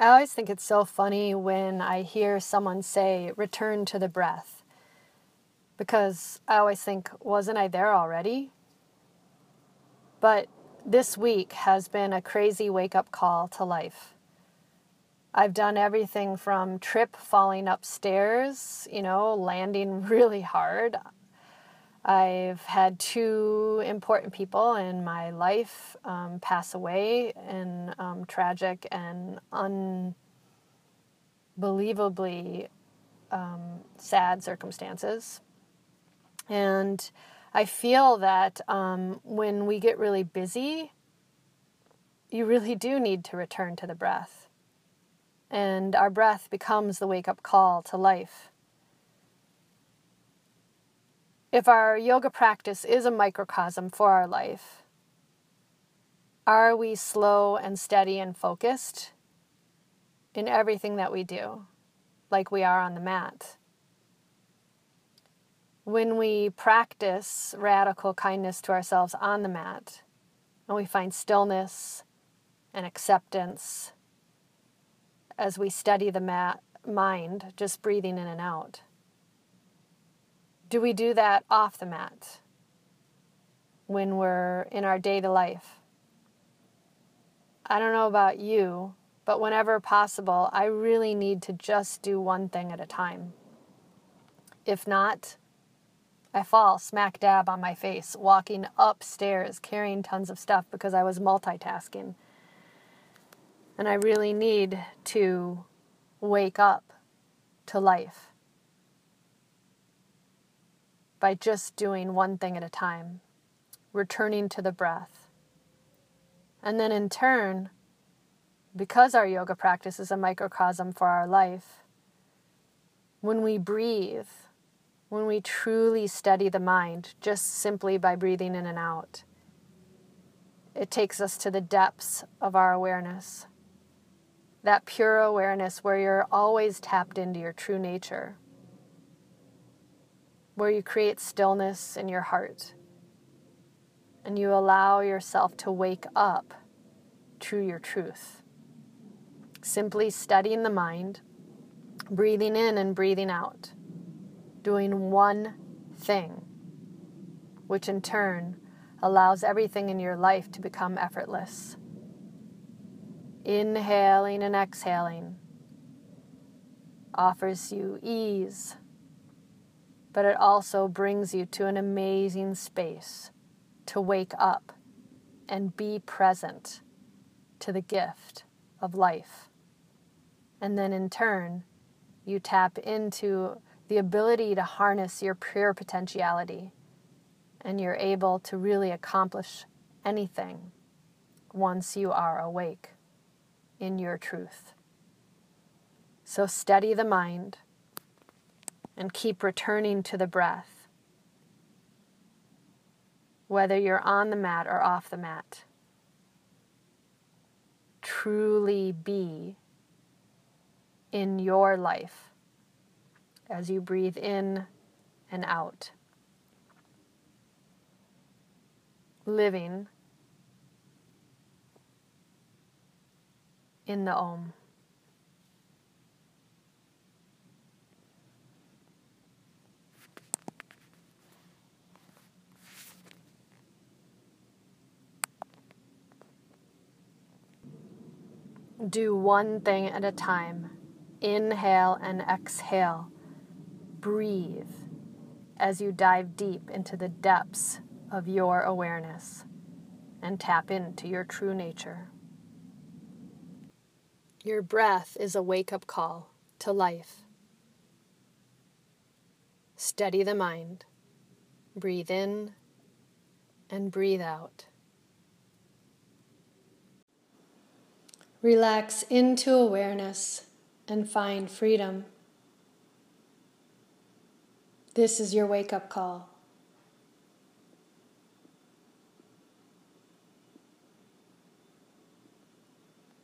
I always think it's so funny when I hear someone say, return to the breath. Because I always think, wasn't I there already? But this week has been a crazy wake up call to life. I've done everything from trip falling upstairs, you know, landing really hard. I've had two important people in my life um, pass away in um, tragic and unbelievably um, sad circumstances. And I feel that um, when we get really busy, you really do need to return to the breath. And our breath becomes the wake up call to life. If our yoga practice is a microcosm for our life, are we slow and steady and focused in everything that we do, like we are on the mat? When we practice radical kindness to ourselves on the mat, and we find stillness and acceptance as we study the mat, mind, just breathing in and out do we do that off the mat when we're in our day to life? I don't know about you, but whenever possible, I really need to just do one thing at a time. If not, I fall smack dab on my face, walking upstairs, carrying tons of stuff because I was multitasking. And I really need to wake up to life by just doing one thing at a time, returning to the breath. And then in turn, because our yoga practice is a microcosm for our life, when we breathe, when we truly study the mind just simply by breathing in and out, it takes us to the depths of our awareness. That pure awareness where you're always tapped into your true nature where you create stillness in your heart and you allow yourself to wake up to your truth. Simply studying the mind, breathing in and breathing out, doing one thing, which in turn allows everything in your life to become effortless. Inhaling and exhaling offers you ease but it also brings you to an amazing space to wake up and be present to the gift of life. And then in turn, you tap into the ability to harness your pure potentiality and you're able to really accomplish anything once you are awake in your truth. So steady the mind and keep returning to the breath, whether you're on the mat or off the mat. Truly be in your life as you breathe in and out. Living in the Om. Do one thing at a time. Inhale and exhale. Breathe as you dive deep into the depths of your awareness and tap into your true nature. Your breath is a wake up call to life. Steady the mind. Breathe in and breathe out. Relax into awareness and find freedom. This is your wake up call.